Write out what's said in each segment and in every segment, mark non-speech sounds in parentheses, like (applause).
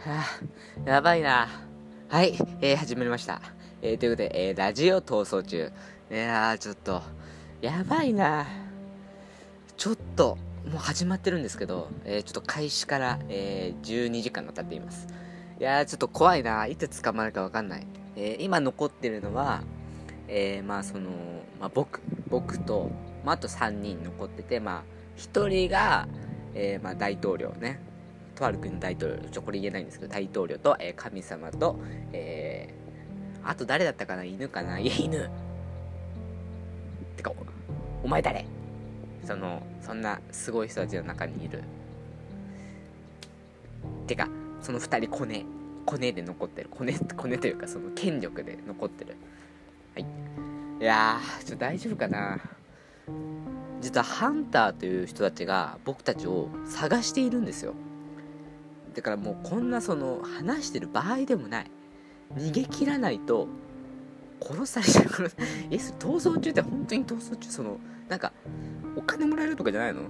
はあ、やばいな。はい、えー、始まりました。えー、ということで、えー、ラジオ逃走中。いやー、ちょっと、やばいな。ちょっと、もう始まってるんですけど、えー、ちょっと開始から、えー、12時間が経っています。いやー、ちょっと怖いな。いつ捕まるかわかんない。えー、今残ってるのは、えー、まあその、まあ僕、僕と、まああと3人残ってて、まあ1人が、えー、まあ大統領ね。とある国の大統領、ちょ、これ言えないんですけど、大統領と、えー、神様と、えー、あと誰だったかな犬かな？いや、犬っ。てか、お前誰？その、そんなすごい人たちの中にいる。てか、その二人コネ。コネで残ってる。コネ、コネというか、その権力で残ってる。はい。いやー、ちょっと大丈夫かな？実はハンターという人たちが僕たちを探しているんですよ。だからもうこんなその話してる場合でもない。逃げ切らないと殺されちゃう (laughs) え逃走中って本当に逃走中？そのなんかお金もらえるとかじゃないの？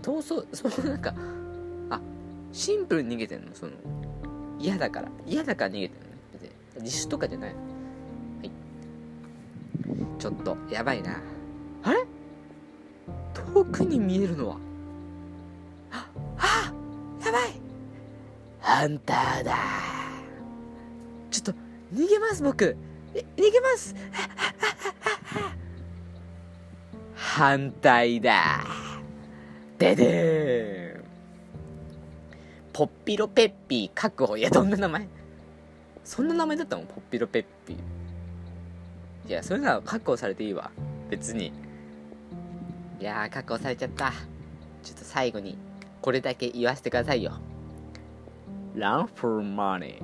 逃走そのなんかあシンプルに逃げてんの？その嫌だから。嫌だから逃げてんの自首とかじゃないの。はい。ちょっとやばいな。あれ？遠くに見えるのは。ハンターだ。ちょっと逃げます僕。逃げます。反対だ。ででん。ポッピロペッピー確保。いやどんな名前？そんな名前だったの？ポッピロペッピー。いやそれなら確保されていいわ。別に。いやー確保されちゃった。ちょっと最後にこれだけ言わせてくださいよ Run for money